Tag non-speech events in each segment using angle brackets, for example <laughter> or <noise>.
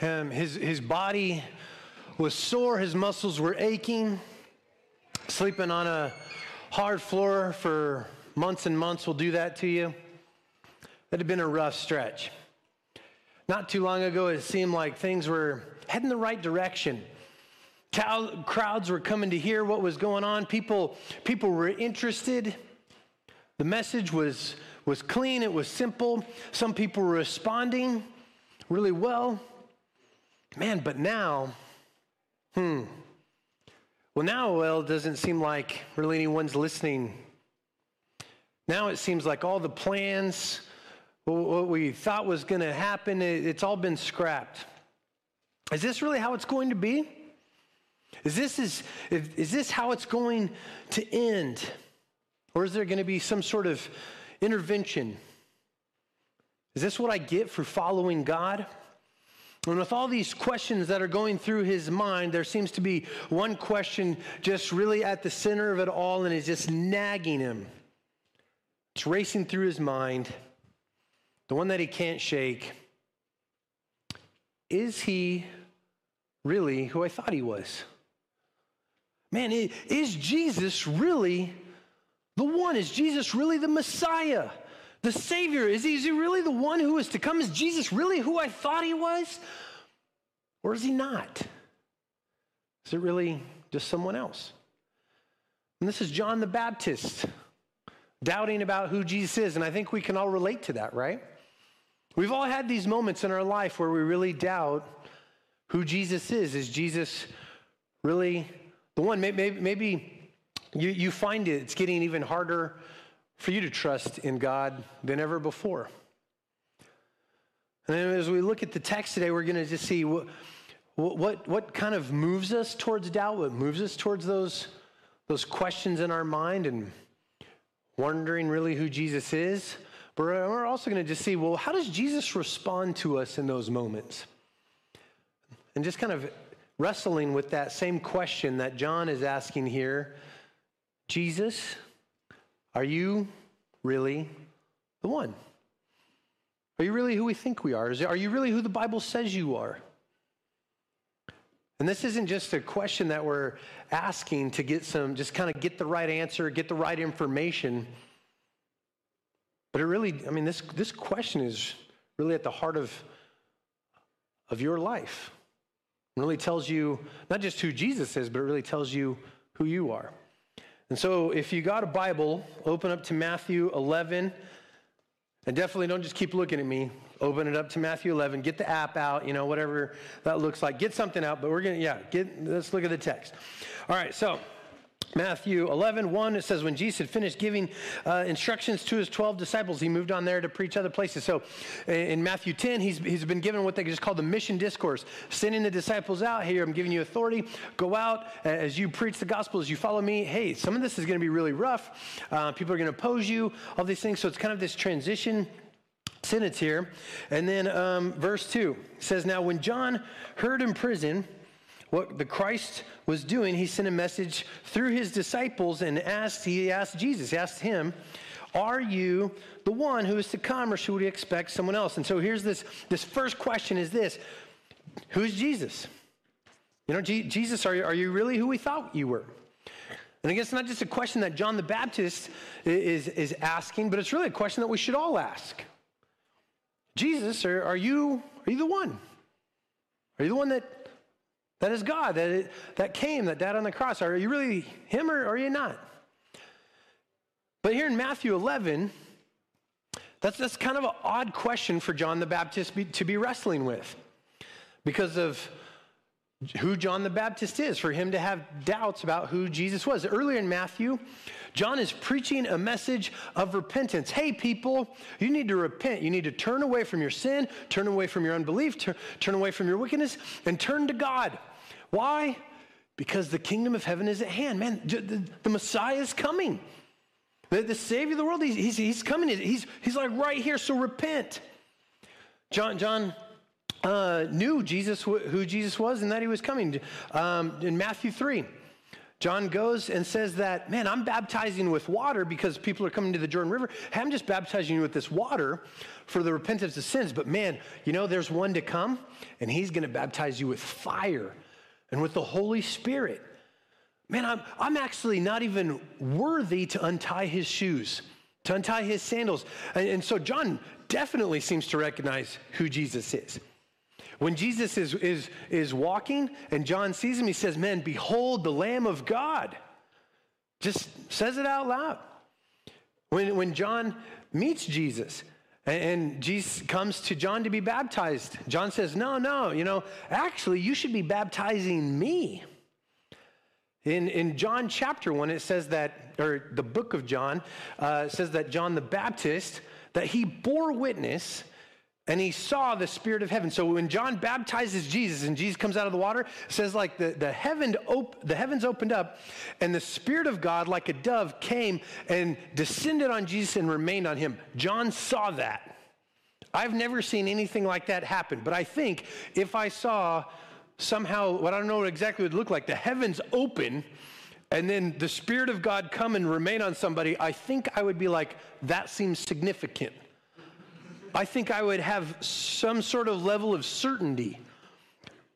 Um, his, his body was sore, his muscles were aching. Sleeping on a hard floor for months and months will do that to you. It had been a rough stretch. Not too long ago, it seemed like things were heading the right direction. Crowds were coming to hear what was going on. People, people were interested. The message was, was clean, it was simple. Some people were responding really well. Man, but now, hmm. Well, now, well, it doesn't seem like really anyone's listening. Now it seems like all the plans, what we thought was going to happen, it's all been scrapped. Is this really how it's going to be? Is this, is, is this how it's going to end? Or is there going to be some sort of intervention? Is this what I get for following God? And with all these questions that are going through his mind, there seems to be one question just really at the center of it all and is just nagging him. It's racing through his mind, the one that he can't shake. Is he really who I thought he was? Man, is Jesus really the one? Is Jesus really the Messiah? The Savior? Is he, is he really the one who is to come? Is Jesus really who I thought he was? Or is he not? Is it really just someone else? And this is John the Baptist doubting about who Jesus is. And I think we can all relate to that, right? We've all had these moments in our life where we really doubt who Jesus is. Is Jesus really the one? Maybe, maybe you, you find it, it's getting even harder for you to trust in God than ever before. And then as we look at the text today, we're going to just see what, what, what kind of moves us towards doubt, what moves us towards those, those questions in our mind and wondering really who Jesus is. But we're also going to just see, well, how does Jesus respond to us in those moments? And just kind of wrestling with that same question that John is asking here Jesus, are you really the one? Are you really who we think we are? Are you really who the Bible says you are? And this isn't just a question that we're asking to get some, just kind of get the right answer, get the right information. But it really, I mean, this, this question is really at the heart of, of your life. It really tells you not just who Jesus is, but it really tells you who you are. And so if you got a Bible, open up to Matthew 11. And definitely don't just keep looking at me. Open it up to Matthew 11. Get the app out, you know, whatever that looks like. Get something out, but we're going to, yeah, get, let's look at the text. All right, so Matthew 11, 1, it says, When Jesus had finished giving uh, instructions to his 12 disciples, he moved on there to preach other places. So in Matthew 10, he's, he's been given what they just call the mission discourse, sending the disciples out here. I'm giving you authority. Go out as you preach the gospel, as you follow me. Hey, some of this is going to be really rough. Uh, people are going to oppose you, all these things. So it's kind of this transition sentence here. And then um, verse 2 says, Now when John heard in prison, what the Christ was doing, he sent a message through his disciples and asked, he asked Jesus, he asked him, Are you the one who is to come, or should we expect someone else? And so here's this, this first question is this Who's Jesus? You know, G- Jesus, are you, are you really who we thought you were? And I guess it's not just a question that John the Baptist is, is asking, but it's really a question that we should all ask. Jesus, are, are, you, are you the one? Are you the one that that is God, that, it, that came, that died on the cross. Are you really Him or are you not? But here in Matthew 11, that's, that's kind of an odd question for John the Baptist be, to be wrestling with because of who John the Baptist is, for him to have doubts about who Jesus was. Earlier in Matthew, John is preaching a message of repentance. Hey, people, you need to repent. You need to turn away from your sin, turn away from your unbelief, turn, turn away from your wickedness, and turn to God. Why? Because the kingdom of heaven is at hand. Man, the, the Messiah is coming. The, the Savior of the world, he's, he's, he's coming. He's, he's like right here, so repent. John, John uh, knew Jesus, who Jesus was and that he was coming. Um, in Matthew 3, John goes and says that, man, I'm baptizing with water because people are coming to the Jordan River. Hey, I'm just baptizing you with this water for the repentance of sins. But man, you know, there's one to come, and he's going to baptize you with fire and with the Holy Spirit. Man, I'm, I'm actually not even worthy to untie his shoes, to untie his sandals. And, and so John definitely seems to recognize who Jesus is. When Jesus is, is, is walking and John sees him, he says, Man, behold the Lamb of God. Just says it out loud. When, when John meets Jesus and, and Jesus comes to John to be baptized, John says, No, no, you know, actually, you should be baptizing me. In, in John chapter 1, it says that, or the book of John uh, says that John the Baptist, that he bore witness and he saw the spirit of heaven. So when john baptizes jesus and jesus comes out of the water says like the, the, heaven op- the heavens opened up and the spirit of god like a dove came and descended on jesus and remained on him. John saw that. I've never seen anything like that happen but i think if i saw somehow what i don't know what exactly would look like the heavens open and then the spirit of god come and remain on somebody i think i would be like that seems significant I think I would have some sort of level of certainty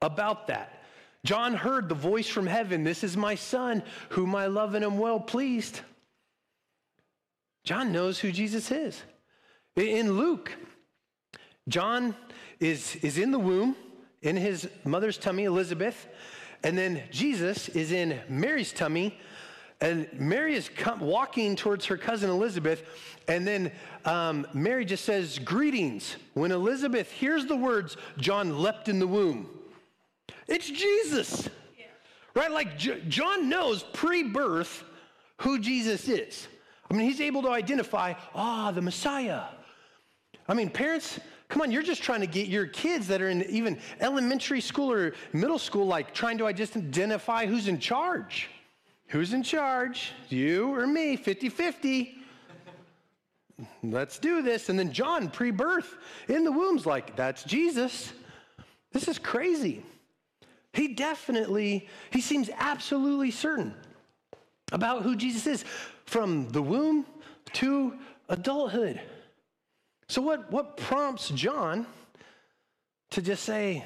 about that. John heard the voice from heaven This is my son, whom I love and am well pleased. John knows who Jesus is. In Luke, John is, is in the womb, in his mother's tummy, Elizabeth, and then Jesus is in Mary's tummy, and Mary is come, walking towards her cousin Elizabeth, and then um, Mary just says, Greetings. When Elizabeth hears the words, John leapt in the womb. It's Jesus. Yeah. Right? Like J- John knows pre birth who Jesus is. I mean, he's able to identify, ah, the Messiah. I mean, parents, come on, you're just trying to get your kids that are in even elementary school or middle school, like trying to identify who's in charge. Who's in charge? You or me? 50 50. Let's do this. And then John, pre birth, in the womb's like, that's Jesus. This is crazy. He definitely, he seems absolutely certain about who Jesus is from the womb to adulthood. So, what, what prompts John to just say,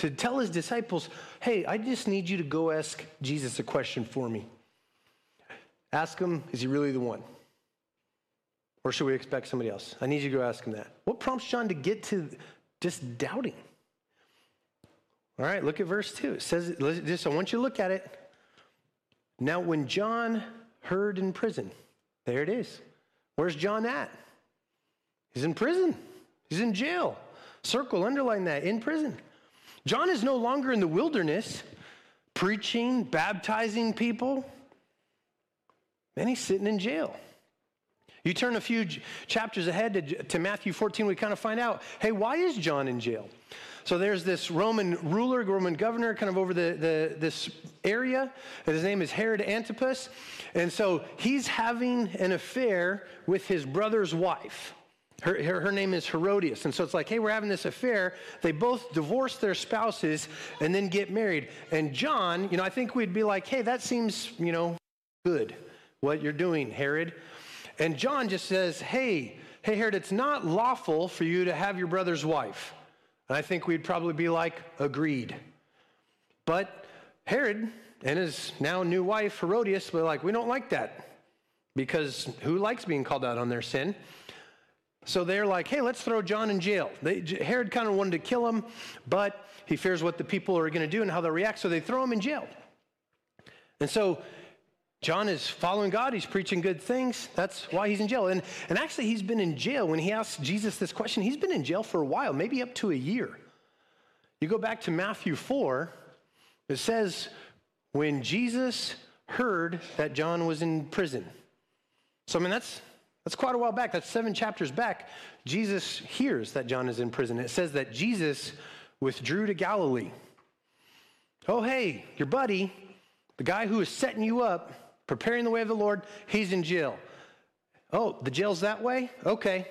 to tell his disciples, hey, I just need you to go ask Jesus a question for me. Ask him, is he really the one? Or should we expect somebody else? I need you to go ask him that. What prompts John to get to just doubting? All right, look at verse 2. It says, just I want you to look at it. Now, when John heard in prison, there it is. Where's John at? He's in prison, he's in jail. Circle, underline that, in prison. John is no longer in the wilderness preaching, baptizing people. Man, he's sitting in jail. You turn a few chapters ahead to, to Matthew 14, we kind of find out hey, why is John in jail? So there's this Roman ruler, Roman governor, kind of over the, the, this area. And his name is Herod Antipas. And so he's having an affair with his brother's wife. Her, her, her, name is Herodias. And so it's like, hey, we're having this affair. They both divorce their spouses and then get married. And John, you know, I think we'd be like, hey, that seems, you know, good what you're doing, Herod. And John just says, hey, hey, Herod, it's not lawful for you to have your brother's wife. And I think we'd probably be like, agreed. But Herod and his now new wife, Herodias, were like, we don't like that. Because who likes being called out on their sin? So they're like, hey, let's throw John in jail. They, Herod kind of wanted to kill him, but he fears what the people are going to do and how they'll react, so they throw him in jail. And so John is following God. He's preaching good things. That's why he's in jail. And, and actually, he's been in jail. When he asked Jesus this question, he's been in jail for a while, maybe up to a year. You go back to Matthew 4, it says, when Jesus heard that John was in prison. So, I mean, that's, that's quite a while back. That's seven chapters back. Jesus hears that John is in prison. It says that Jesus withdrew to Galilee. Oh, hey, your buddy, the guy who is setting you up, preparing the way of the Lord, he's in jail. Oh, the jail's that way? Okay.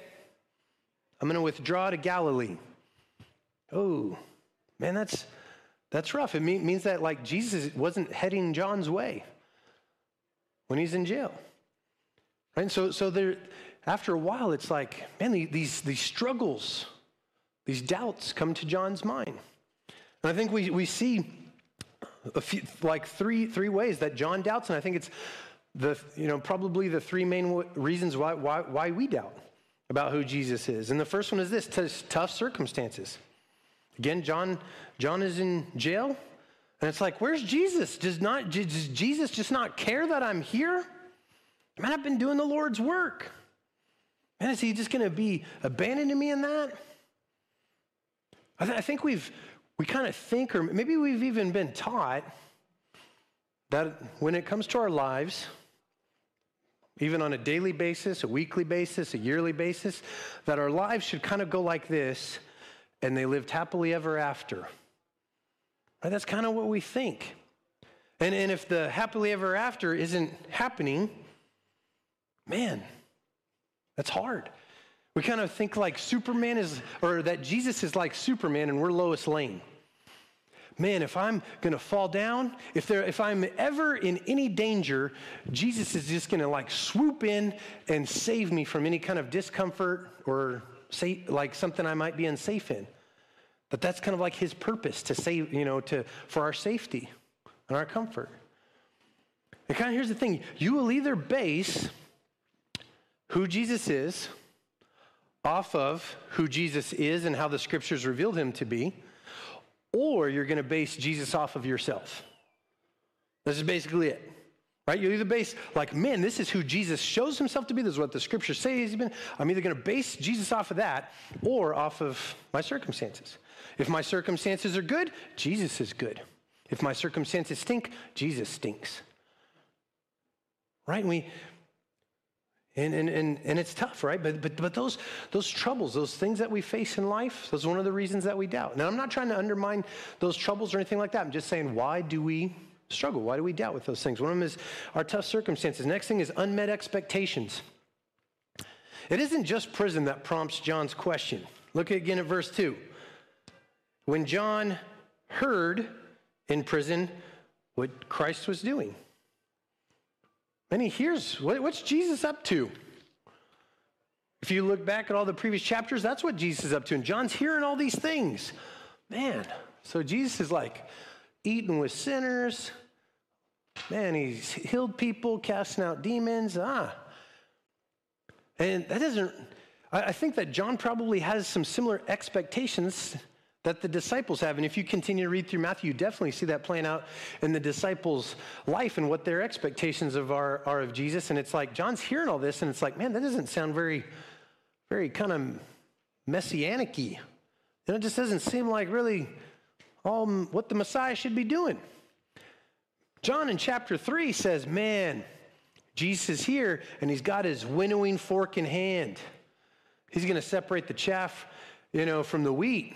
I'm going to withdraw to Galilee. Oh, man, that's that's rough. It means that like Jesus wasn't heading John's way. when he's in jail. Right? So, so there, after a while, it's like, man, these, these struggles, these doubts come to John's mind. And I think we, we see a few, like three, three ways that John doubts, and I think it's the, you know, probably the three main reasons why, why, why we doubt about who Jesus is. And the first one is this tough circumstances. Again, John, John is in jail, and it's like, where's Jesus? Does, not, does Jesus just not care that I'm here? Man, I've been doing the Lord's work. Man, is he just going to be abandoning me in that? I, th- I think we've, we kind of think, or maybe we've even been taught that when it comes to our lives, even on a daily basis, a weekly basis, a yearly basis, that our lives should kind of go like this and they lived happily ever after. Right? That's kind of what we think. And, and if the happily ever after isn't happening, man, that's hard. We kind of think like Superman is, or that Jesus is like Superman and we're Lois Lane man, if I'm going to fall down, if, there, if I'm ever in any danger, Jesus is just going to like swoop in and save me from any kind of discomfort or say, like something I might be unsafe in. But that's kind of like his purpose to save, you know, to, for our safety and our comfort. And kind of here's the thing you will either base who Jesus is off of who Jesus is and how the scriptures revealed him to be or you're going to base Jesus off of yourself. This is basically it. Right? You either base, like, man, this is who Jesus shows himself to be. This is what the scriptures say he's been. I'm either going to base Jesus off of that or off of my circumstances. If my circumstances are good, Jesus is good. If my circumstances stink, Jesus stinks. Right? And we, and, and, and, and it's tough, right? But, but, but those, those troubles, those things that we face in life, those are one of the reasons that we doubt. Now, I'm not trying to undermine those troubles or anything like that. I'm just saying, why do we struggle? Why do we doubt with those things? One of them is our tough circumstances. Next thing is unmet expectations. It isn't just prison that prompts John's question. Look again at verse 2. When John heard in prison what Christ was doing. And he hears what's Jesus up to? If you look back at all the previous chapters, that's what Jesus is up to. And John's hearing all these things. Man, so Jesus is like eating with sinners. Man, he's healed people, casting out demons. Ah. And that doesn't, I think that John probably has some similar expectations that the disciples have. And if you continue to read through Matthew, you definitely see that playing out in the disciples' life and what their expectations of are, are of Jesus. And it's like John's hearing all this, and it's like, man, that doesn't sound very, very kind of messianic y. And it just doesn't seem like really all what the Messiah should be doing. John in chapter 3 says, man, Jesus is here and he's got his winnowing fork in hand. He's going to separate the chaff, you know, from the wheat.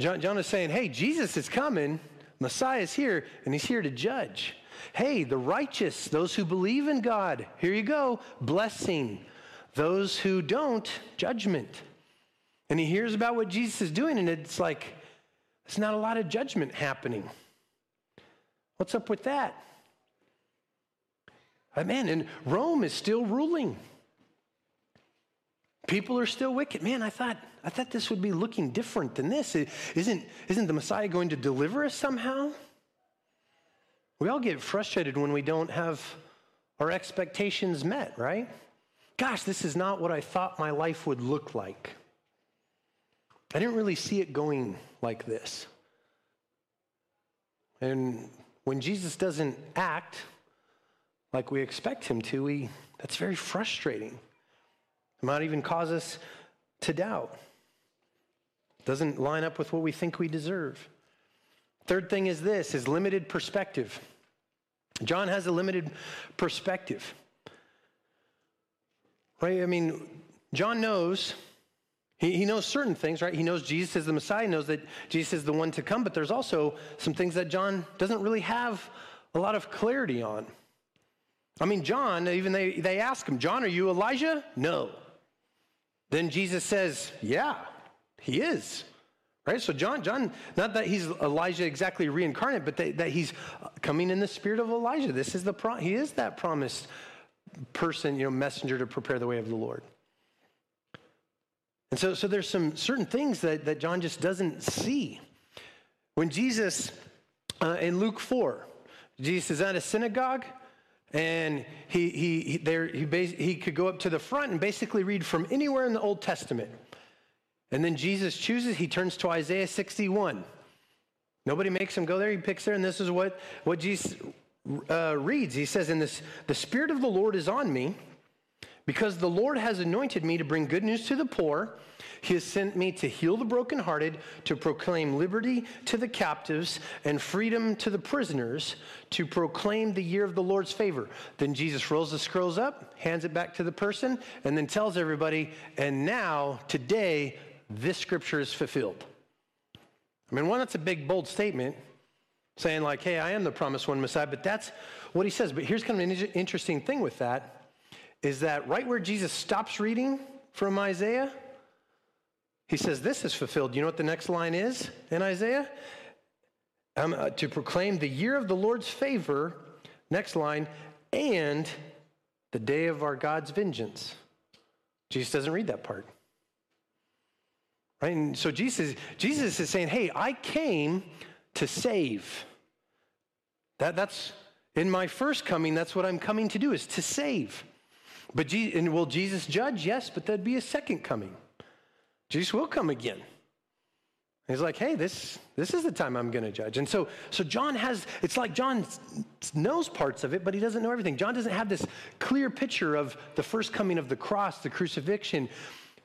John, John is saying, hey, Jesus is coming, Messiah is here, and he's here to judge. Hey, the righteous, those who believe in God, here you go, blessing. Those who don't, judgment. And he hears about what Jesus is doing, and it's like, there's not a lot of judgment happening. What's up with that? Man, and Rome is still ruling. People are still wicked. Man, I thought, I thought this would be looking different than this. Isn't, isn't the Messiah going to deliver us somehow? We all get frustrated when we don't have our expectations met, right? Gosh, this is not what I thought my life would look like. I didn't really see it going like this. And when Jesus doesn't act like we expect him to, we, that's very frustrating. It might even cause us to doubt. It Doesn't line up with what we think we deserve. Third thing is this is limited perspective. John has a limited perspective. Right? I mean, John knows he, he knows certain things, right? He knows Jesus is the Messiah, he knows that Jesus is the one to come, but there's also some things that John doesn't really have a lot of clarity on. I mean, John, even they, they ask him, John, are you Elijah? No. Then Jesus says, Yeah, he is. Right? So John, John, not that he's Elijah exactly reincarnate, but that, that he's coming in the spirit of Elijah. This is the pro- he is that promised person, you know, messenger to prepare the way of the Lord. And so, so there's some certain things that, that John just doesn't see. When Jesus, uh, in Luke 4, Jesus is at a synagogue and he, he, he, there, he, bas- he could go up to the front and basically read from anywhere in the Old Testament. And then Jesus chooses, he turns to Isaiah 61. Nobody makes him go there, he picks there, and this is what, what Jesus uh, reads. He says, In this, the Spirit of the Lord is on me, because the Lord has anointed me to bring good news to the poor. He has sent me to heal the brokenhearted, to proclaim liberty to the captives and freedom to the prisoners, to proclaim the year of the Lord's favor. Then Jesus rolls the scrolls up, hands it back to the person, and then tells everybody, and now, today, this scripture is fulfilled. I mean, one, that's a big, bold statement saying, like, hey, I am the promised one Messiah, but that's what he says. But here's kind of an interesting thing with that is that right where Jesus stops reading from Isaiah, he says, This is fulfilled. You know what the next line is in Isaiah? Um, uh, to proclaim the year of the Lord's favor, next line, and the day of our God's vengeance. Jesus doesn't read that part. Right? And so Jesus, Jesus is saying, hey, I came to save. That, that's in my first coming, that's what I'm coming to do, is to save. But and will Jesus judge? Yes, but there'd be a second coming. Jesus will come again. He's like, hey, this, this is the time I'm going to judge. And so, so John has, it's like John knows parts of it, but he doesn't know everything. John doesn't have this clear picture of the first coming of the cross, the crucifixion,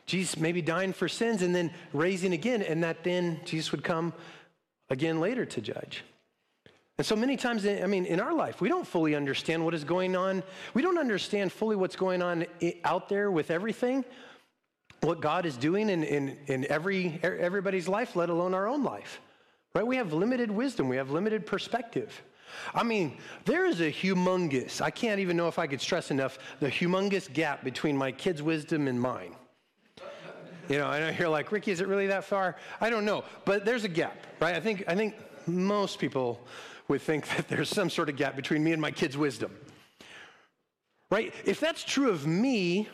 Jesus maybe dying for sins and then raising again, and that then Jesus would come again later to judge. And so many times, I mean, in our life, we don't fully understand what is going on. We don't understand fully what's going on out there with everything, what God is doing in, in, in every, er, everybody's life, let alone our own life. Right? We have limited wisdom, we have limited perspective. I mean, there is a humongous, I can't even know if I could stress enough, the humongous gap between my kids' wisdom and mine. You know, I know you're like, Ricky, is it really that far? I don't know, but there's a gap, right? I think, I think most people would think that there's some sort of gap between me and my kids' wisdom, right? If that's true of me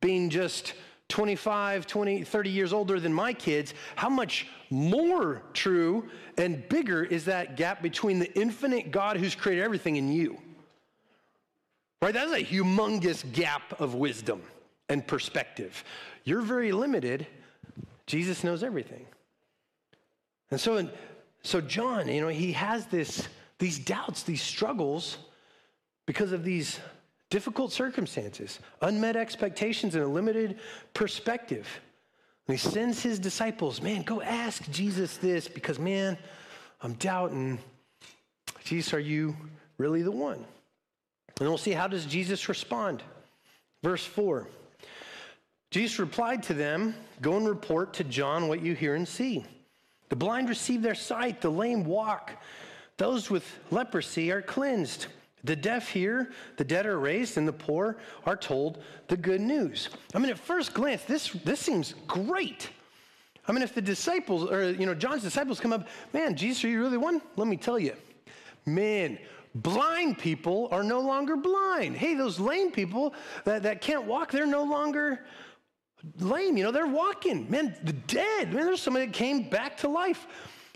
being just 25, 20, 30 years older than my kids, how much more true and bigger is that gap between the infinite God who's created everything and you? Right? That's a humongous gap of wisdom and perspective. You're very limited. Jesus knows everything. And so, so John, you know, he has this, these doubts, these struggles because of these difficult circumstances, unmet expectations, and a limited perspective. And he sends his disciples, man, go ask Jesus this because, man, I'm doubting. Jesus, are you really the one? And we'll see how does Jesus respond. Verse 4. Jesus replied to them, Go and report to John what you hear and see. The blind receive their sight, the lame walk, those with leprosy are cleansed. The deaf hear, the dead are raised, and the poor are told the good news. I mean, at first glance, this, this seems great. I mean, if the disciples, or, you know, John's disciples come up, man, Jesus, are you really one? Let me tell you. Man, blind people are no longer blind. Hey, those lame people that, that can't walk, they're no longer lame, you know, they're walking. Man, the dead, man, there's somebody that came back to life.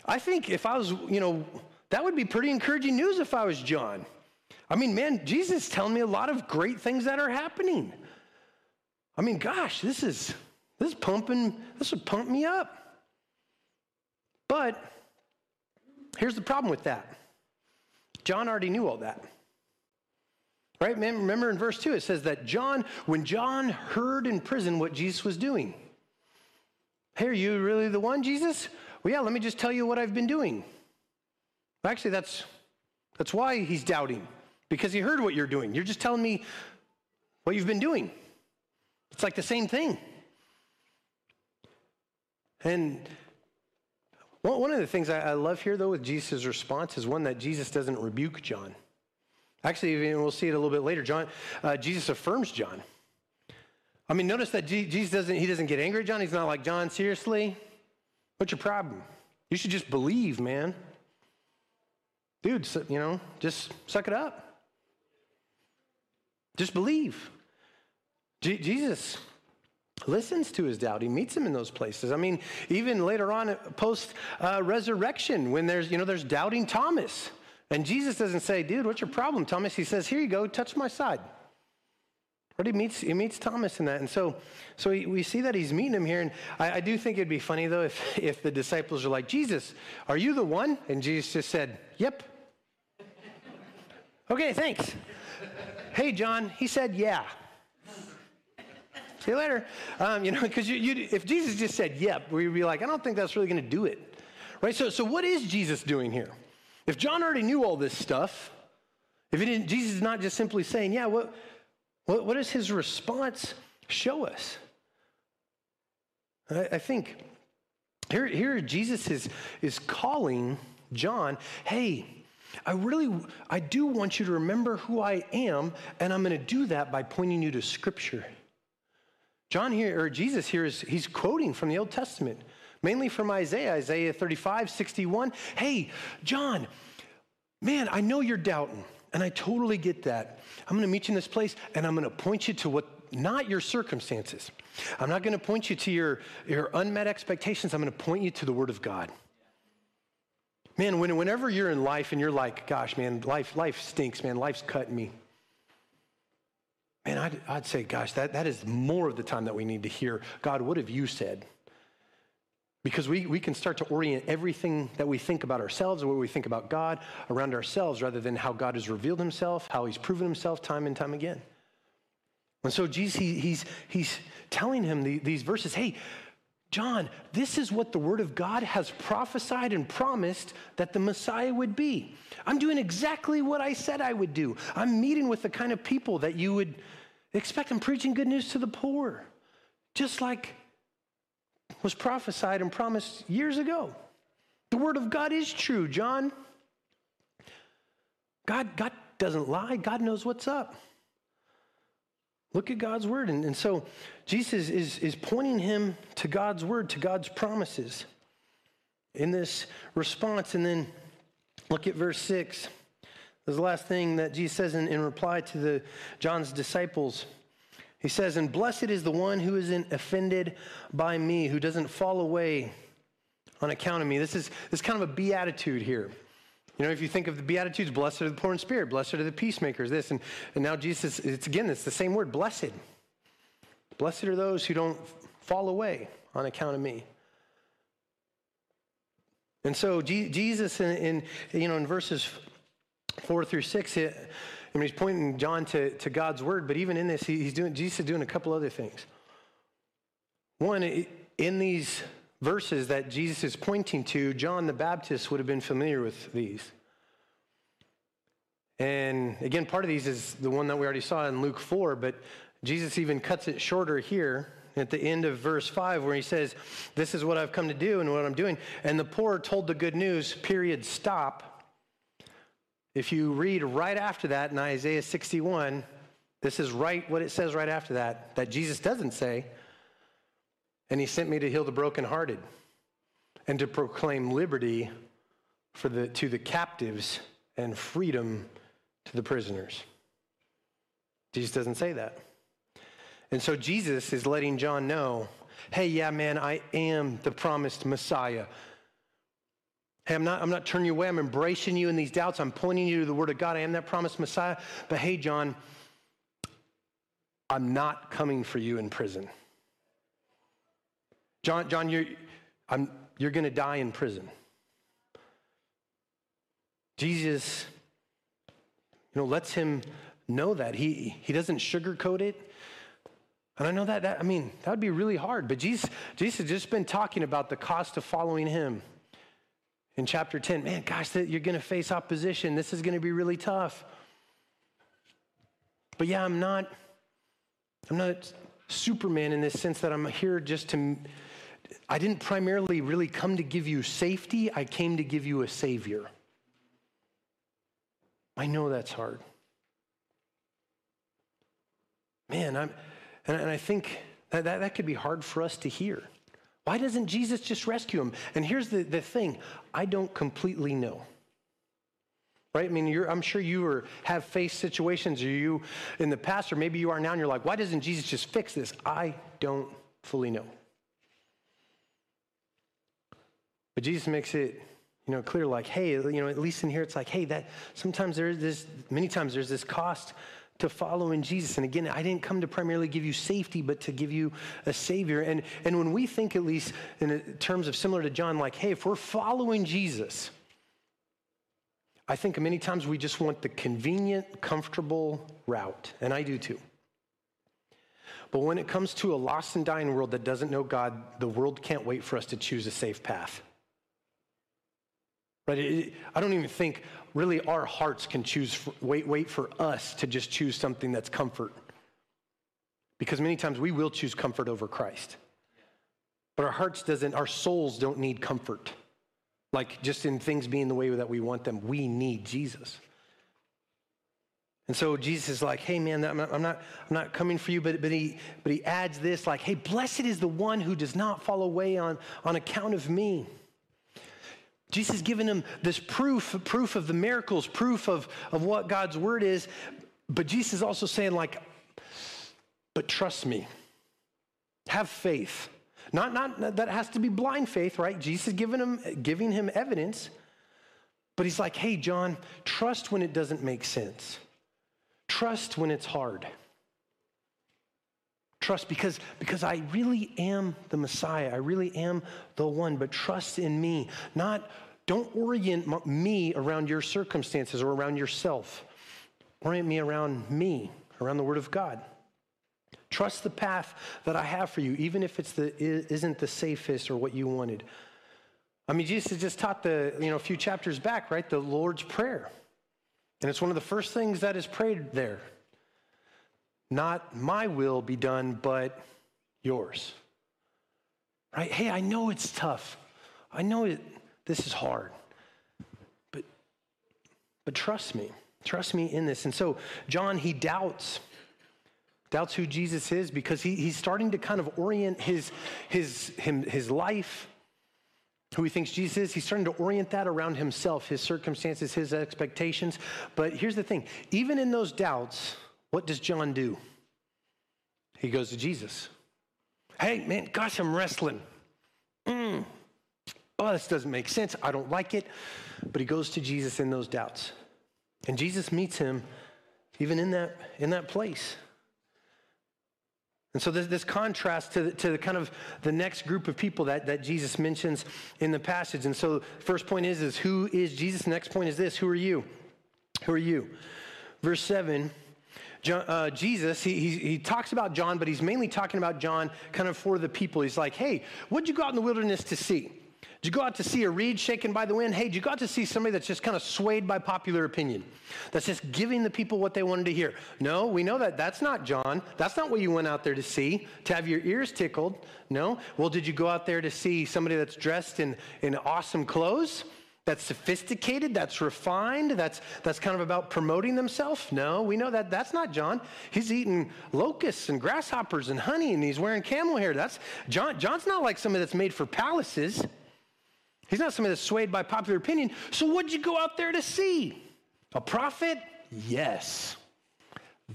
I think if I was, you know, that would be pretty encouraging news if I was John. I mean, man, Jesus is telling me a lot of great things that are happening. I mean, gosh, this is this is pumping, this would pump me up. But here's the problem with that. John already knew all that. Right? Remember in verse 2, it says that John, when John heard in prison what Jesus was doing, hey, are you really the one, Jesus? Well, yeah, let me just tell you what I've been doing. Actually, that's, that's why he's doubting, because he heard what you're doing. You're just telling me what you've been doing. It's like the same thing. And one of the things I love here, though, with Jesus' response is one that Jesus doesn't rebuke John. Actually, we'll see it a little bit later. John, uh, Jesus affirms John. I mean, notice that Jesus doesn't, he doesn't get angry at John. He's not like, John, seriously? What's your problem? You should just believe, man. Dude, you know, just suck it up. Just believe. Jesus listens to his doubt. He meets him in those places. I mean, even later on, post uh, resurrection, when there's, you know, there's doubting Thomas. And Jesus doesn't say, dude, what's your problem, Thomas? He says, here you go, touch my side. But he meets, he meets Thomas in that. And so, so he, we see that he's meeting him here. And I, I, do think it'd be funny, though, if, <laughs> if the disciples are like, Jesus, are you the one? And Jesus just said, yep. okay, thanks. hey, John, he said, yeah. See you later. Um, you know, because if Jesus just said, yep, we'd be like, I don't think that's really going to do it. Right? So, so what is Jesus doing here? If John already knew all this stuff, if he didn't, Jesus is not just simply saying, yeah, what, what, what does his response show us? I, I think here, here Jesus is, is calling John, hey, I really, I do want you to remember who I am, and I'm going to do that by pointing you to Scripture. John here, or Jesus here, is he's quoting from the Old Testament, mainly from Isaiah, Isaiah 35, 61. Hey, John, man, I know you're doubting. And I totally get that. I'm going to meet you in this place and I'm going to point you to what, not your circumstances. I'm not going to point you to your, your unmet expectations. I'm going to point you to the Word of God. Man, when, whenever you're in life and you're like, gosh, man, life, life stinks, man, life's cutting me. Man, I'd, I'd say, gosh, that, that is more of the time that we need to hear, God, what have you said? Because we, we can start to orient everything that we think about ourselves or what we think about God around ourselves rather than how God has revealed himself, how he's proven himself time and time again. And so Jesus, he, he's, he's telling him the, these verses hey, John, this is what the Word of God has prophesied and promised that the Messiah would be. I'm doing exactly what I said I would do. I'm meeting with the kind of people that you would expect. I'm preaching good news to the poor, just like was prophesied and promised years ago. The word of God is true, John. God, God doesn't lie. God knows what's up. Look at God's word. And, and so Jesus is, is pointing him to God's word, to God's promises in this response. And then look at verse 6. This is the last thing that Jesus says in, in reply to the John's disciples. He says, And blessed is the one who isn't offended by me, who doesn't fall away on account of me. This is, this is kind of a beatitude here. You know, if you think of the Beatitudes, blessed are the poor in spirit, blessed are the peacemakers, this. And, and now Jesus, it's again, it's the same word, blessed. Blessed are those who don't fall away on account of me. And so Jesus, in, in, you know, in verses four through six, it, I mean, he's pointing John to, to God's word, but even in this, he's doing, Jesus is doing a couple other things. One, in these verses that Jesus is pointing to, John the Baptist would have been familiar with these. And again, part of these is the one that we already saw in Luke 4, but Jesus even cuts it shorter here at the end of verse 5 where he says, This is what I've come to do and what I'm doing. And the poor told the good news, period, stop. If you read right after that in Isaiah 61, this is right what it says right after that, that Jesus doesn't say. And he sent me to heal the brokenhearted and to proclaim liberty for the, to the captives and freedom to the prisoners. Jesus doesn't say that. And so Jesus is letting John know hey, yeah, man, I am the promised Messiah. Hey, I'm not, I'm not turning you away. I'm embracing you in these doubts. I'm pointing you to the Word of God. I am that promised Messiah. But hey, John, I'm not coming for you in prison. John, John you're, I'm, you're going to die in prison. Jesus, you know, lets him know that. He, he doesn't sugarcoat it. And I know that, that, I mean, that would be really hard. But Jesus, Jesus has just been talking about the cost of following him in chapter 10 man, gosh, you're going to face opposition. This is going to be really tough. But yeah, I'm not, I'm not Superman in this sense that I'm here just to, I didn't primarily really come to give you safety, I came to give you a Savior. I know that's hard. Man, I'm, and I think that, that, that could be hard for us to hear. Why doesn't Jesus just rescue him? And here's the, the thing I don't completely know. Right? I mean, I'm sure you are, have faced situations, or you in the past, or maybe you are now, and you're like, why doesn't Jesus just fix this? I don't fully know. But Jesus makes it you know, clear like, hey, you know, at least in here, it's like, hey, that sometimes there's this, many times there's this cost to follow in Jesus. And again, I didn't come to primarily give you safety, but to give you a savior. And, and when we think, at least in terms of similar to John, like, hey, if we're following Jesus, I think many times we just want the convenient, comfortable route. And I do too. But when it comes to a lost and dying world that doesn't know God, the world can't wait for us to choose a safe path. Right? It, I don't even think really our hearts can choose, for, wait, wait for us to just choose something that's comfort. Because many times we will choose comfort over Christ. But our hearts doesn't, our souls don't need comfort. Like just in things being the way that we want them, we need Jesus. And so Jesus is like, hey man, I'm not, I'm not, I'm not coming for you, but, but, he, but he adds this like, hey, blessed is the one who does not fall away on, on account of me. Jesus is giving him this proof, proof of the miracles, proof of, of what God's word is. But Jesus is also saying, like, but trust me. Have faith. Not, not that has to be blind faith, right? Jesus is giving him, giving him evidence. But he's like, hey, John, trust when it doesn't make sense. Trust when it's hard. Trust because, because I really am the Messiah. I really am the one, but trust in me. Not, don't orient me around your circumstances or around yourself. Orient me around me, around the Word of God. Trust the path that I have for you, even if it's the, isn't the safest or what you wanted. I mean, Jesus just taught the, you know, a few chapters back, right? The Lord's Prayer. And it's one of the first things that is prayed there. Not my will be done, but yours. Right? Hey, I know it's tough. I know it, this is hard. But, but trust me. Trust me in this. And so, John, he doubts. Doubts who Jesus is because he, he's starting to kind of orient his, his, him, his life, who he thinks Jesus is. He's starting to orient that around himself, his circumstances, his expectations. But here's the thing even in those doubts, what does John do? He goes to Jesus. Hey, man, gosh, I'm wrestling. Mm. Oh, this doesn't make sense. I don't like it. But he goes to Jesus in those doubts. And Jesus meets him even in that, in that place. And so there's this contrast to, the, to the kind of the next group of people that, that Jesus mentions in the passage. And so first point is, is who is Jesus? next point is this, who are you? Who are you? Verse 7, John, uh, Jesus, he, he, he, talks about John, but he's mainly talking about John kind of for the people. He's like, hey, what'd you go out in the wilderness to see? Did you go out to see a reed shaken by the wind? Hey, did you go out to see somebody that's just kind of swayed by popular opinion? That's just giving the people what they wanted to hear? No, we know that that's not John. That's not what you went out there to see, to have your ears tickled. No. Well, did you go out there to see somebody that's dressed in, in awesome clothes? That's sophisticated, that's refined, that's, that's kind of about promoting themselves? No, we know that that's not John. He's eating locusts and grasshoppers and honey and he's wearing camel hair. That's John, John's not like somebody that's made for palaces. He's not somebody that's swayed by popular opinion. So, what'd you go out there to see? A prophet? Yes.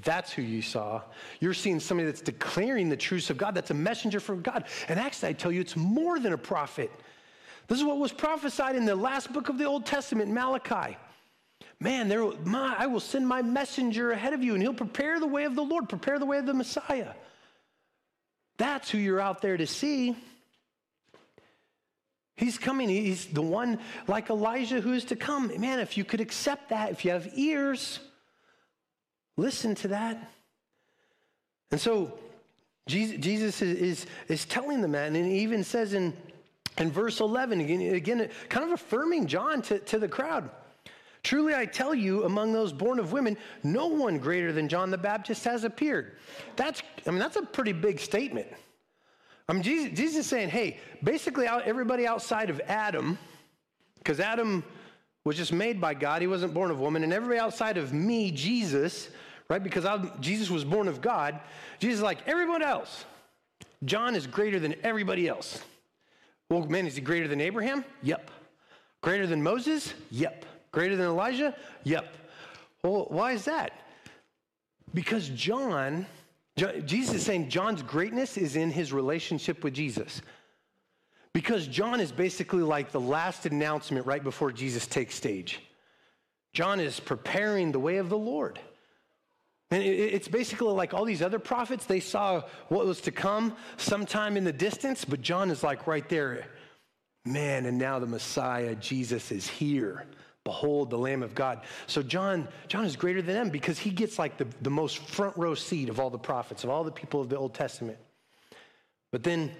That's who you saw. You're seeing somebody that's declaring the truths of God, that's a messenger from God. And actually, I tell you, it's more than a prophet. This is what was prophesied in the last book of the Old Testament, Malachi. Man, there, my, I will send my messenger ahead of you, and he'll prepare the way of the Lord, prepare the way of the Messiah. That's who you're out there to see. He's coming. He's the one like Elijah who is to come. Man, if you could accept that, if you have ears, listen to that. And so Jesus is, is, is telling the man, and he even says in, in verse 11, again, again, kind of affirming John to, to the crowd. Truly, I tell you, among those born of women, no one greater than John the Baptist has appeared. That's, I mean, that's a pretty big statement. I mean, Jesus, Jesus is saying, hey, basically everybody outside of Adam, because Adam was just made by God, he wasn't born of woman, and everybody outside of me, Jesus, right, because I, Jesus was born of God, Jesus is like, everyone else, John is greater than everybody else. Well, man, is he greater than Abraham? Yep. Greater than Moses? Yep. Greater than Elijah? Yep. Well, why is that? Because John, John, Jesus is saying John's greatness is in his relationship with Jesus. Because John is basically like the last announcement right before Jesus takes stage. John is preparing the way of the Lord. And it's basically like all these other prophets, they saw what was to come sometime in the distance, but John is like right there. Man, and now the Messiah, Jesus, is here. Behold the Lamb of God. So John, John is greater than them because he gets like the, the most front row seat of all the prophets, of all the people of the Old Testament. But then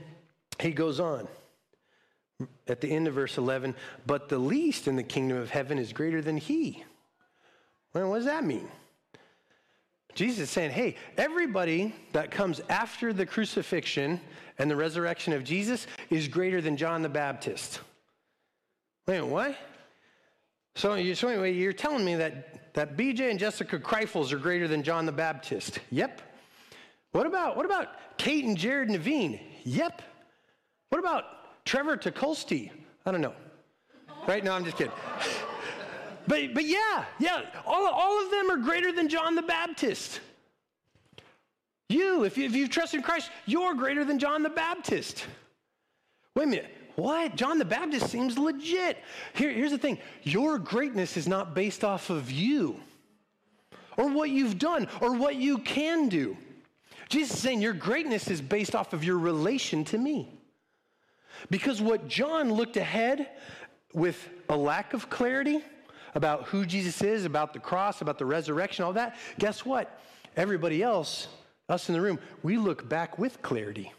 he goes on at the end of verse 11, but the least in the kingdom of heaven is greater than he. Well, what does that mean? Jesus is saying, hey, everybody that comes after the crucifixion and the resurrection of Jesus is greater than John the Baptist. Wait, what? So, you, so anyway, you're telling me that, that BJ and Jessica Kreifels are greater than John the Baptist? Yep. What about, what about Kate and Jared Naveen? Yep. What about Trevor Tukolsky? I don't know. Right? No, I'm just kidding. <laughs> but, but yeah, yeah, all, all of them are greater than John the Baptist. You, if, you, if you trust in Christ, you're greater than John the Baptist. Wait a minute. What? John the Baptist seems legit. Here, here's the thing your greatness is not based off of you or what you've done or what you can do. Jesus is saying your greatness is based off of your relation to me. Because what John looked ahead with a lack of clarity about who Jesus is, about the cross, about the resurrection, all that, guess what? Everybody else, us in the room, we look back with clarity.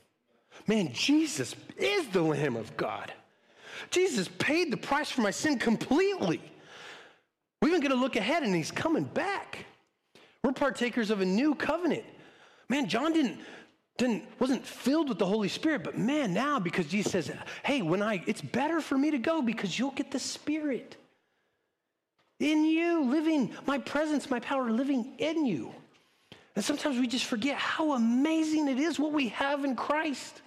Man, Jesus is the Lamb of God. Jesus paid the price for my sin completely. We even get to look ahead and he's coming back. We're partakers of a new covenant. Man, John didn't, didn't wasn't filled with the Holy Spirit, but man, now because Jesus says, hey, when I it's better for me to go because you'll get the Spirit in you, living my presence, my power living in you. And sometimes we just forget how amazing it is what we have in Christ.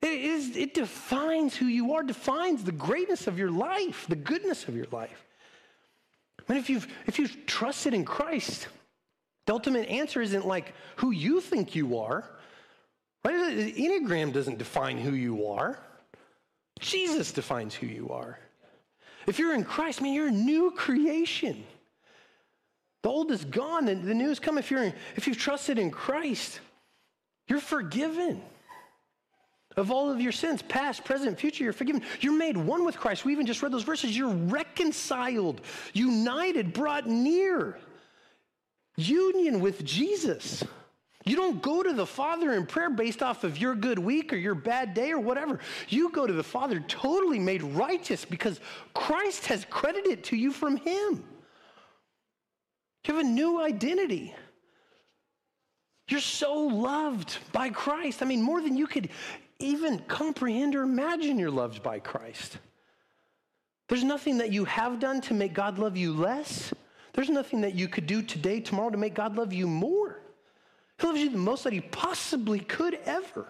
It, is, it defines who you are, defines the greatness of your life, the goodness of your life. I mean, if you've, if you've trusted in Christ, the ultimate answer isn't like who you think you are. Right? The Enneagram doesn't define who you are. Jesus defines who you are. If you're in Christ, man, you're a new creation. The old is gone, and the new has come. If, you're in, if you've trusted in Christ, you're forgiven of all of your sins, past, present, future, you're forgiven. You're made one with Christ. We even just read those verses. You're reconciled, united, brought near. Union with Jesus. You don't go to the Father in prayer based off of your good week or your bad day or whatever. You go to the Father totally made righteous because Christ has credited to you from Him. You have a new identity. You're so loved by Christ. I mean, more than you could even comprehend or imagine you're loved by Christ. There's nothing that you have done to make God love you less. There's nothing that you could do today, tomorrow to make God love you more. He loves you the most that he possibly could ever.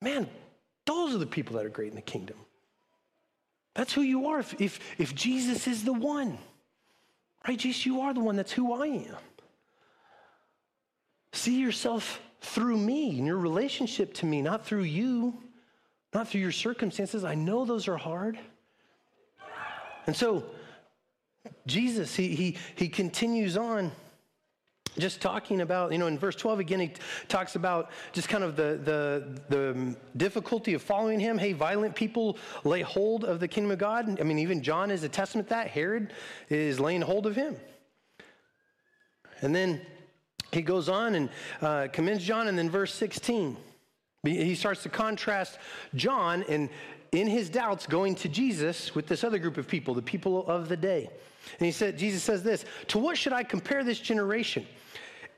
Man, those are the people that are great in the kingdom. That's who you are. If, if, if Jesus is the one, right? Jesus, you are the one. That's who I am. See yourself through me and your relationship to me, not through you, not through your circumstances. I know those are hard. And so, Jesus, he, he, he continues on just talking about, you know, in verse 12 again, he talks about just kind of the, the, the difficulty of following him. Hey, violent people lay hold of the kingdom of God. I mean, even John is a testament that. Herod is laying hold of him. And then he goes on and uh, commends John, and then verse 16, he starts to contrast John and in his doubts going to Jesus with this other group of people, the people of the day. And he said, Jesus says this, to what should I compare this generation?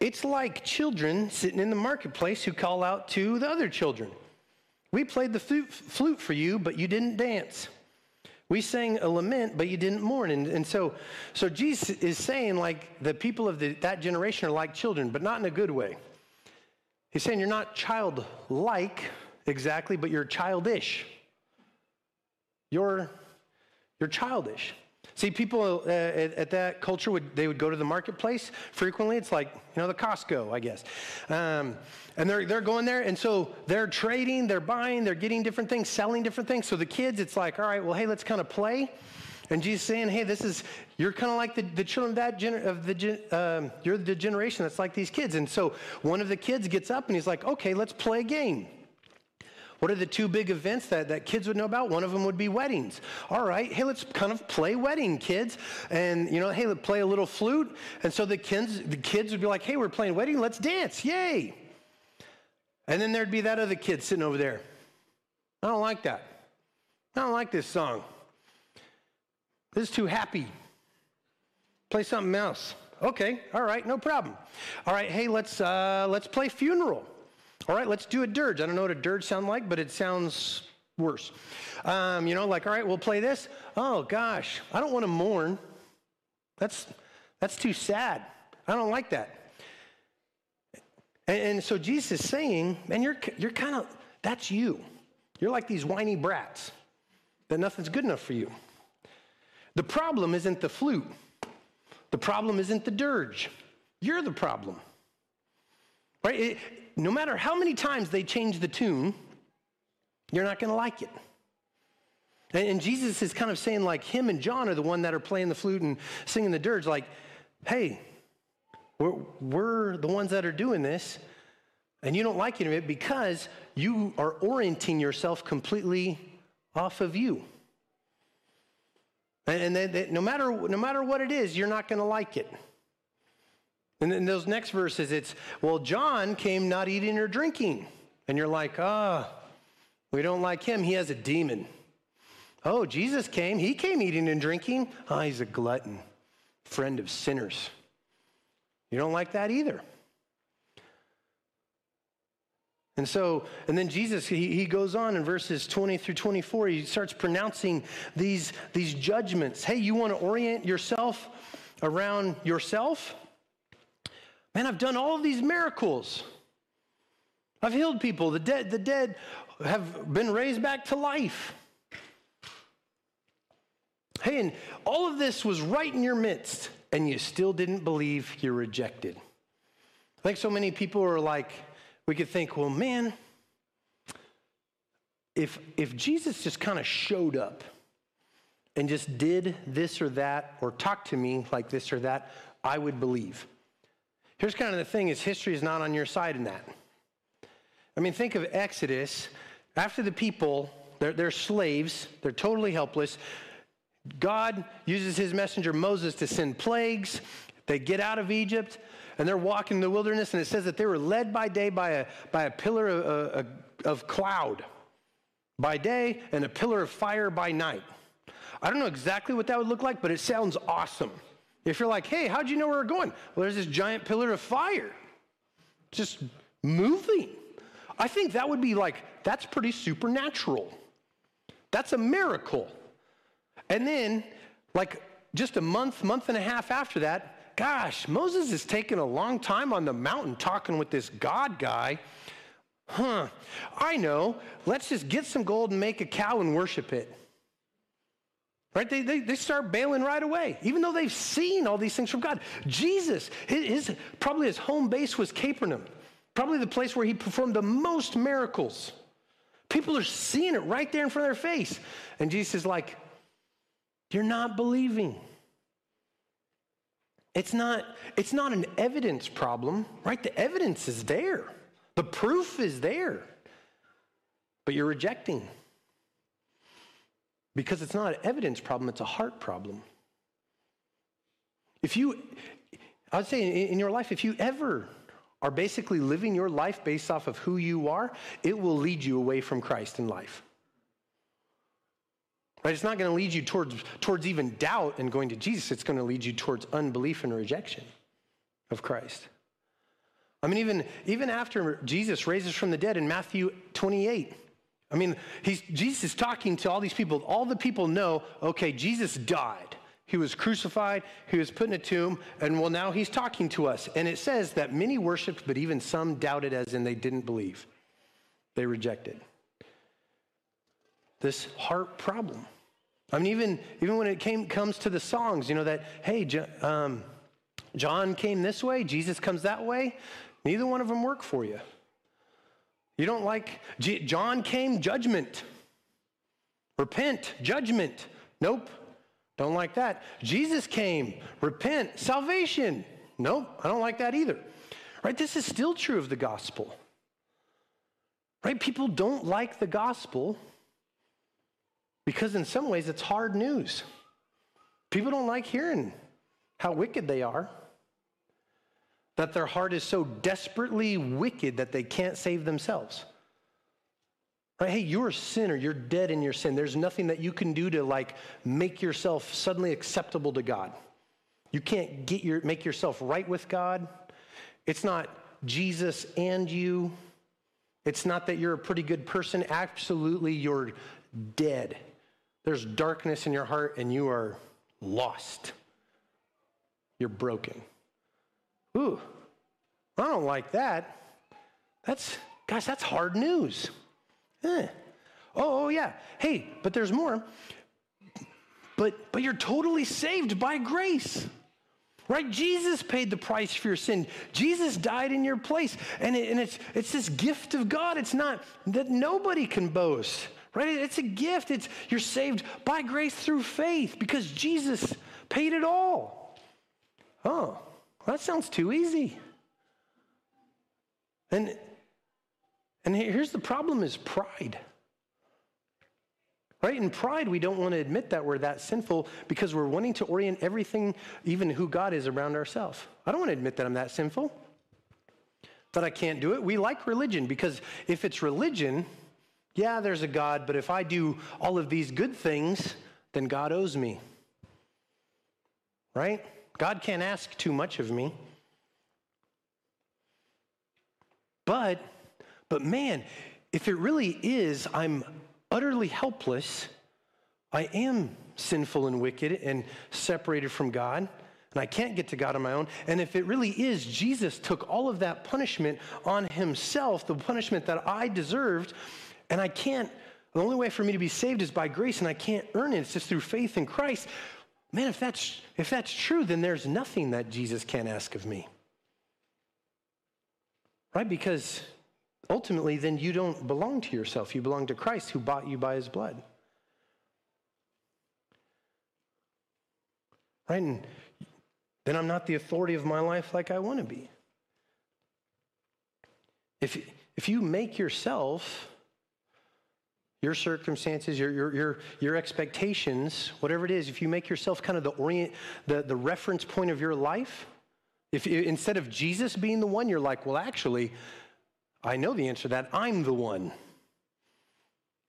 It's like children sitting in the marketplace who call out to the other children. We played the flute for you, but you didn't dance. We sang a lament, but you didn't mourn. And, and so, so Jesus is saying, like, the people of the, that generation are like children, but not in a good way. He's saying you're not childlike exactly, but you're childish. You're, you're childish. See, people uh, at, at, that culture would they would go to the marketplace frequently. It's like you know the Costco, I guess, um, and they're they're going there, and so they're trading, they're buying, they're getting different things, selling different things. So the kids, it's like, all right, well, hey, let's kind of play. And Jesus saying, hey, this is you're kind of like the, the children of that gener- of the um, you're the generation that's like these kids. And so one of the kids gets up and he's like, okay, let's play a game. What are the two big events that, that kids would know about? One of them would be weddings. All right, hey, let's kind of play wedding, kids. And, you know, hey, let's play a little flute. And so the kids, the kids would be like, hey, we're playing wedding, let's dance, yay. And then there'd be that other kid sitting over there. I don't like that. I don't like this song. This is too happy. Play something else. Okay, all right, no problem. All right, hey, let's uh, let's play funeral. All right, let's do a dirge. I don't know what a dirge sounds like, but it sounds worse. Um, you know, like, all right, we'll play this. Oh gosh, I don't want to mourn. That's that's too sad. I don't like that. And, and so Jesus is saying, man, you're you're kind of that's you. You're like these whiny brats that nothing's good enough for you. The problem isn't the flute. The problem isn't the dirge. You're the problem. Right? It, no matter how many times they change the tune, you're not going to like it. And, Jesus is kind of saying, like, him and John are the one that are playing the flute and singing the dirge, like, hey, we're, we're the ones that are doing this, and you don't like any of it because you are orienting yourself completely off of you. And, and no, matter, no matter what it is, you're not going to like it. And in those next verses, it's, well, John came not eating or drinking. And you're like, ah, oh, we don't like him. He has a demon. Oh, Jesus came. He came eating and drinking. Ah, oh, he's a glutton, friend of sinners. You don't like that either. And so, and then Jesus, he, he goes on in verses 20 through 24, he starts pronouncing these, these judgments. Hey, you want to orient yourself around yourself? Man, I've done all these miracles. I've healed people. The dead, the dead have been raised back to life. Hey, and all of this was right in your midst, and you still didn't believe you're rejected. I think so many people are like, we could think, well, man, if, if Jesus just kind of showed up and just did this or that or talked to me like this or that, I would believe. Here's kind of the thing is history is not on your side in that. I mean, think of Exodus. After the people, they're, they're slaves, they're totally helpless. God uses his messenger Moses to send plagues. They get out of Egypt and they're walking in the wilderness, and it says that they were led by day by a, by a pillar of, of cloud by day and a pillar of fire by night. I don't know exactly what that would look like, but it sounds awesome. If you're like, hey, how'd you know where we're going? Well, there's this giant pillar of fire just moving. I think that would be like, that's pretty supernatural. That's a miracle. And then, like, just a month, month and a half after that, gosh, Moses is taking a long time on the mountain talking with this God guy. Huh, I know. Let's just get some gold and make a cow and worship it. Right? They, they, they start bailing right away, even though they've seen all these things from God. Jesus, his, his, probably his home base was Capernaum, probably the place where he performed the most miracles. People are seeing it right there in front of their face. And Jesus is like, You're not believing. It's not, it's not an evidence problem, right? The evidence is there, the proof is there, but you're rejecting. Because it's not an evidence problem, it's a heart problem. If you, I would say in your life, if you ever are basically living your life based off of who you are, it will lead you away from Christ in life. Right? It's not going to lead you towards, towards even doubt and going to Jesus. It's going to lead you towards unbelief and rejection of Christ. I mean, even, even after Jesus raises from the dead in Matthew 28, I mean, he's, Jesus is talking to all these people. All the people know, okay, Jesus died. He was crucified, he was put in a tomb, and well, now he's talking to us. And it says that many worshiped, but even some doubted, as in they didn't believe. They rejected. this heart problem. I mean, even, even when it came, comes to the songs, you know, that, hey, um, John came this way, Jesus comes that way, neither one of them work for you. You don't like, John came, judgment. Repent, judgment. Nope, don't like that. Jesus came, repent, salvation. Nope, I don't like that either. Right? This is still true of the gospel. Right? People don't like the gospel because, in some ways, it's hard news. People don't like hearing how wicked they are, that their heart is so desperately wicked that they can't save themselves. Right? Hey, you're a sinner. You're dead in your sin. There's nothing that you can do to like make yourself suddenly acceptable to God. You can't get your make yourself right with God. It's not Jesus and you. It's not that you're a pretty good person. Absolutely, you're dead. There's darkness in your heart and you are lost. You're broken. Ooh, I don't like that. That's, gosh, that's hard news. Eh. Oh, oh, yeah. Hey, but there's more. But, but you're totally saved by grace. Right? Jesus paid the price for your sin. Jesus died in your place. And, it, and it's, it's this gift of God. It's not that nobody can boast. Right? It's a gift. It's you're saved by grace through faith because Jesus paid it all. Oh, that sounds too easy. And and here's the problem is pride. Right? In pride, we don't want to admit that we're that sinful because we're wanting to orient everything, even who God is, around ourselves. I don't want to admit that I'm that sinful, that I can't do it. We like religion because if it's religion, yeah, there's a God, but if I do all of these good things, then God owes me. Right? God can't ask too much of me. But but man, if it really is, I'm utterly helpless. I am sinful and wicked and separated from God, and I can't get to God on my own. And if it really is, Jesus took all of that punishment on himself, the punishment that I deserved, and I can't, the only way for me to be saved is by grace, and I can't earn it. It's just through faith in Christ. Man, if that's, if that's true, then there's nothing that Jesus can't ask of me. Right? Because ultimately, then you don't belong to yourself. You belong to Christ who bought you by his blood. Right? And then I'm not the authority of my life like I want to be. If, if you make yourself, your circumstances, your, your, your, your expectations, whatever it is, if you make yourself kind of the orient, the, the reference point of your life, if instead of Jesus being the one, you're like, well, actually, I know the answer to that. I'm the one.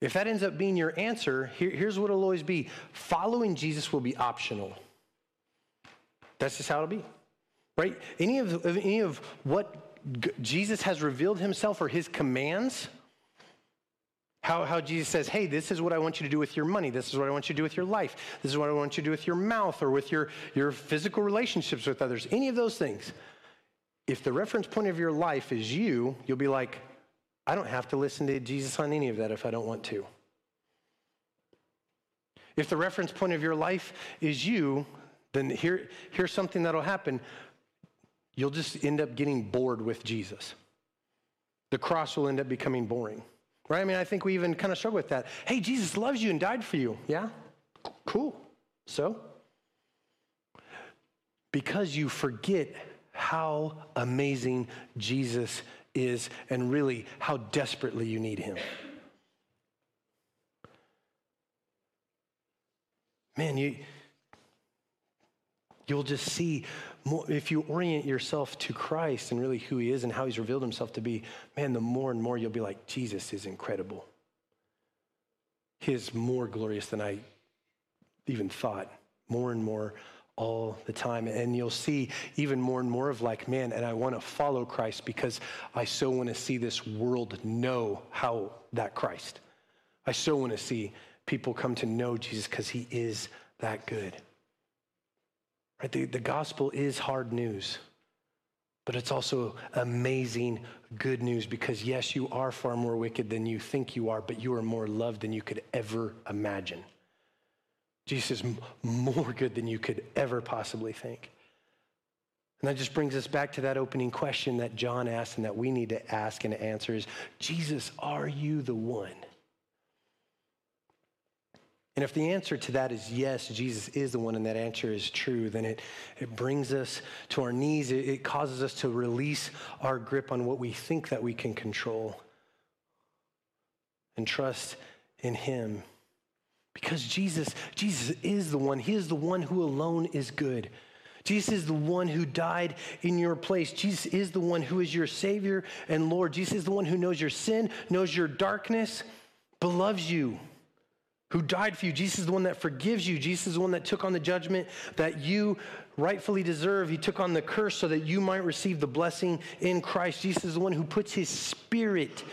If that ends up being your answer, here, here's what it'll always be following Jesus will be optional. That's just how it'll be. Right? Any of, any of what Jesus has revealed himself or his commands, how, how Jesus says, hey, this is what I want you to do with your money. This is what I want you to do with your life. This is what I want you to do with your mouth or with your, your physical relationships with others. Any of those things if the reference point of your life is you, you'll be like, I don't have to listen to Jesus on any of that if I don't want to. If the reference point of your life is you, then here, here's something that'll happen. You'll just end up getting bored with Jesus. The cross will end up becoming boring. Right? I mean, I think we even kind of struggle with that. Hey, Jesus loves you and died for you. Yeah? Cool. So? Because you forget how amazing Jesus is and really how desperately you need him. Man, you you'll just see more, if you orient yourself to Christ and really who he is and how he's revealed himself to be, man, the more and more you'll be like, Jesus is incredible. He is more glorious than I even thought. More and more all the time. And you'll see even more and more of like, man, and I want to follow Christ because I so want to see this world know how that Christ. I so want to see people come to know Jesus because he is that good. Right? The, the gospel is hard news. But it's also amazing good news because, yes, you are far more wicked than you think you are, but you are more loved than you could ever imagine. Jesus is more good than you could ever possibly think. And that just brings us back to that opening question that John asked and that we need to ask and answer is Jesus, are you the one? And if the answer to that is yes, Jesus is the one, and that answer is true, then it, it brings us to our knees. It, it causes us to release our grip on what we think that we can control and trust in Him. Because Jesus, Jesus is the one. He is the one who alone is good. Jesus is the one who died in your place. Jesus is the one who is your Savior and Lord. Jesus is the one who knows your sin, knows your darkness, but loves you who died for you. Jesus is the one that forgives you. Jesus is the one that took on the judgment that you rightfully deserve. He took on the curse so that you might receive the blessing in Christ. Jesus is the one who puts his spirit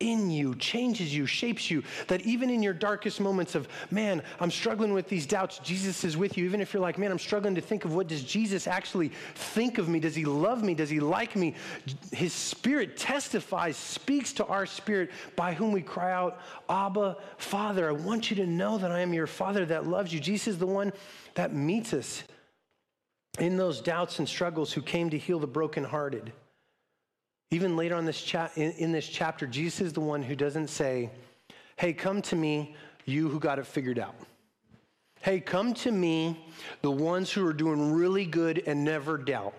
in you, changes you, shapes you, that even in your darkest moments of, man, I'm struggling with these doubts, Jesus is with you. Even if you're like, man, I'm struggling to think of what does Jesus actually think of me? Does he love me? Does he like me? His spirit testifies, speaks to our spirit by whom we cry out, Abba, Father. I want you to know that I am your Father that loves you. Jesus is the one that meets us in those doubts and struggles who came to heal the brokenhearted. Even later on this cha- in, in this chapter, Jesus is the one who doesn't say, Hey, come to me, you who got it figured out. Hey, come to me, the ones who are doing really good and never doubt.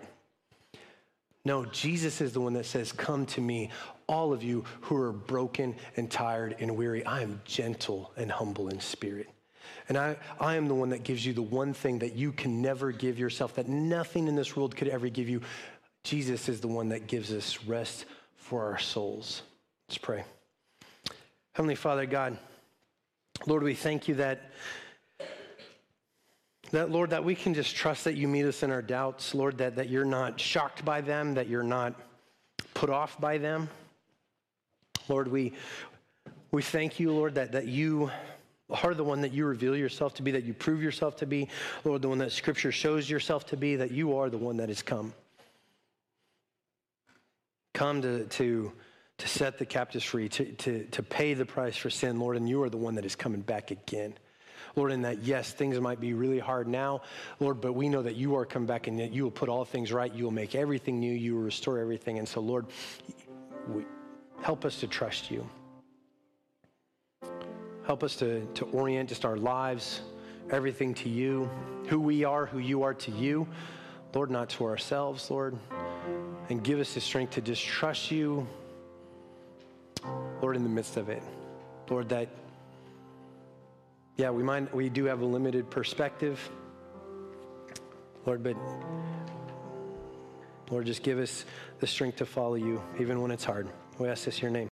No, Jesus is the one that says, Come to me, all of you who are broken and tired and weary. I am gentle and humble in spirit. And I, I am the one that gives you the one thing that you can never give yourself, that nothing in this world could ever give you Jesus is the one that gives us rest for our souls. Let's pray. Heavenly Father, God, Lord, we thank you that, that, Lord, that we can just trust that you meet us in our doubts. Lord, that, that you're not shocked by them, that you're not put off by them. Lord, we, we thank you, Lord, that, that you are the one that you reveal yourself to be, that you prove yourself to be. Lord, the one that Scripture shows yourself to be, that you are the one that has come come to, to, to set the captives free, to, to, to pay the price for sin, Lord, and you are the one that is coming back again. Lord, in that, yes, things might be really hard now, Lord, but we know that you are coming back and that you will put all things right. You will make everything new. You will restore everything. And so, Lord, we, help us to trust you. Help us to, to orient just our lives, everything to you, who we are, who you are to you. Lord, not to ourselves, Lord and give us the strength to just trust you, Lord, in the midst of it. Lord, that, yeah, we might, we do have a limited perspective, Lord, but Lord, just give us the strength to follow you, even when it's hard. We ask this in your name.